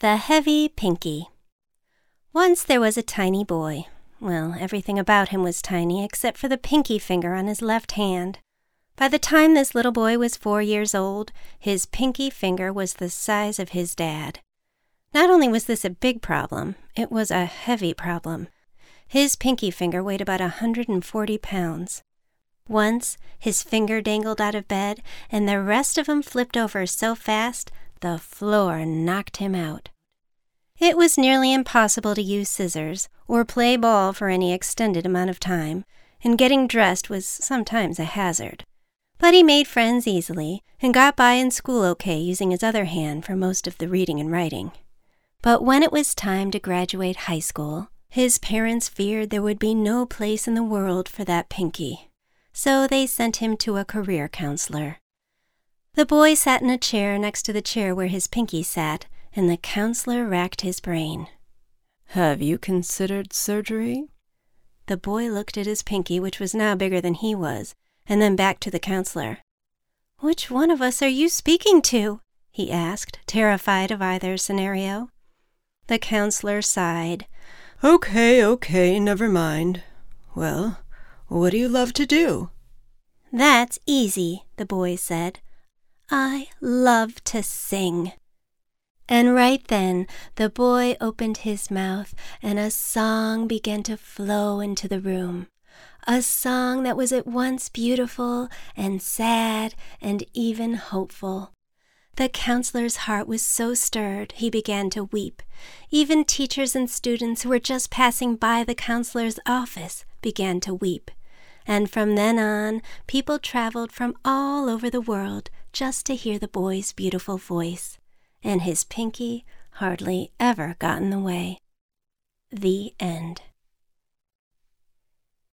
The Heavy Pinky. Once there was a tiny boy. Well, everything about him was tiny except for the pinky finger on his left hand. By the time this little boy was four years old, his pinky finger was the size of his dad. Not only was this a big problem, it was a heavy problem. His pinky finger weighed about a 140 pounds. Once, his finger dangled out of bed, and the rest of him flipped over so fast the floor knocked him out. It was nearly impossible to use scissors or play ball for any extended amount of time, and getting dressed was sometimes a hazard. But he made friends easily and got by in school okay using his other hand for most of the reading and writing. But when it was time to graduate high school, his parents feared there would be no place in the world for that pinky, so they sent him to a career counselor. The boy sat in a chair next to the chair where his pinky sat, and the counselor racked his brain. Have you considered surgery? The boy looked at his pinky, which was now bigger than he was, and then back to the counselor. Which one of us are you speaking to? he asked, terrified of either scenario. The counselor sighed. Okay, okay, never mind. Well, what do you love to do? That's easy, the boy said. I love to sing. And right then the boy opened his mouth, and a song began to flow into the room. A song that was at once beautiful and sad and even hopeful. The counselor's heart was so stirred he began to weep. Even teachers and students who were just passing by the counselor's office began to weep. And from then on, people traveled from all over the world just to hear the boy's beautiful voice, and his pinky hardly ever got in the way. The end.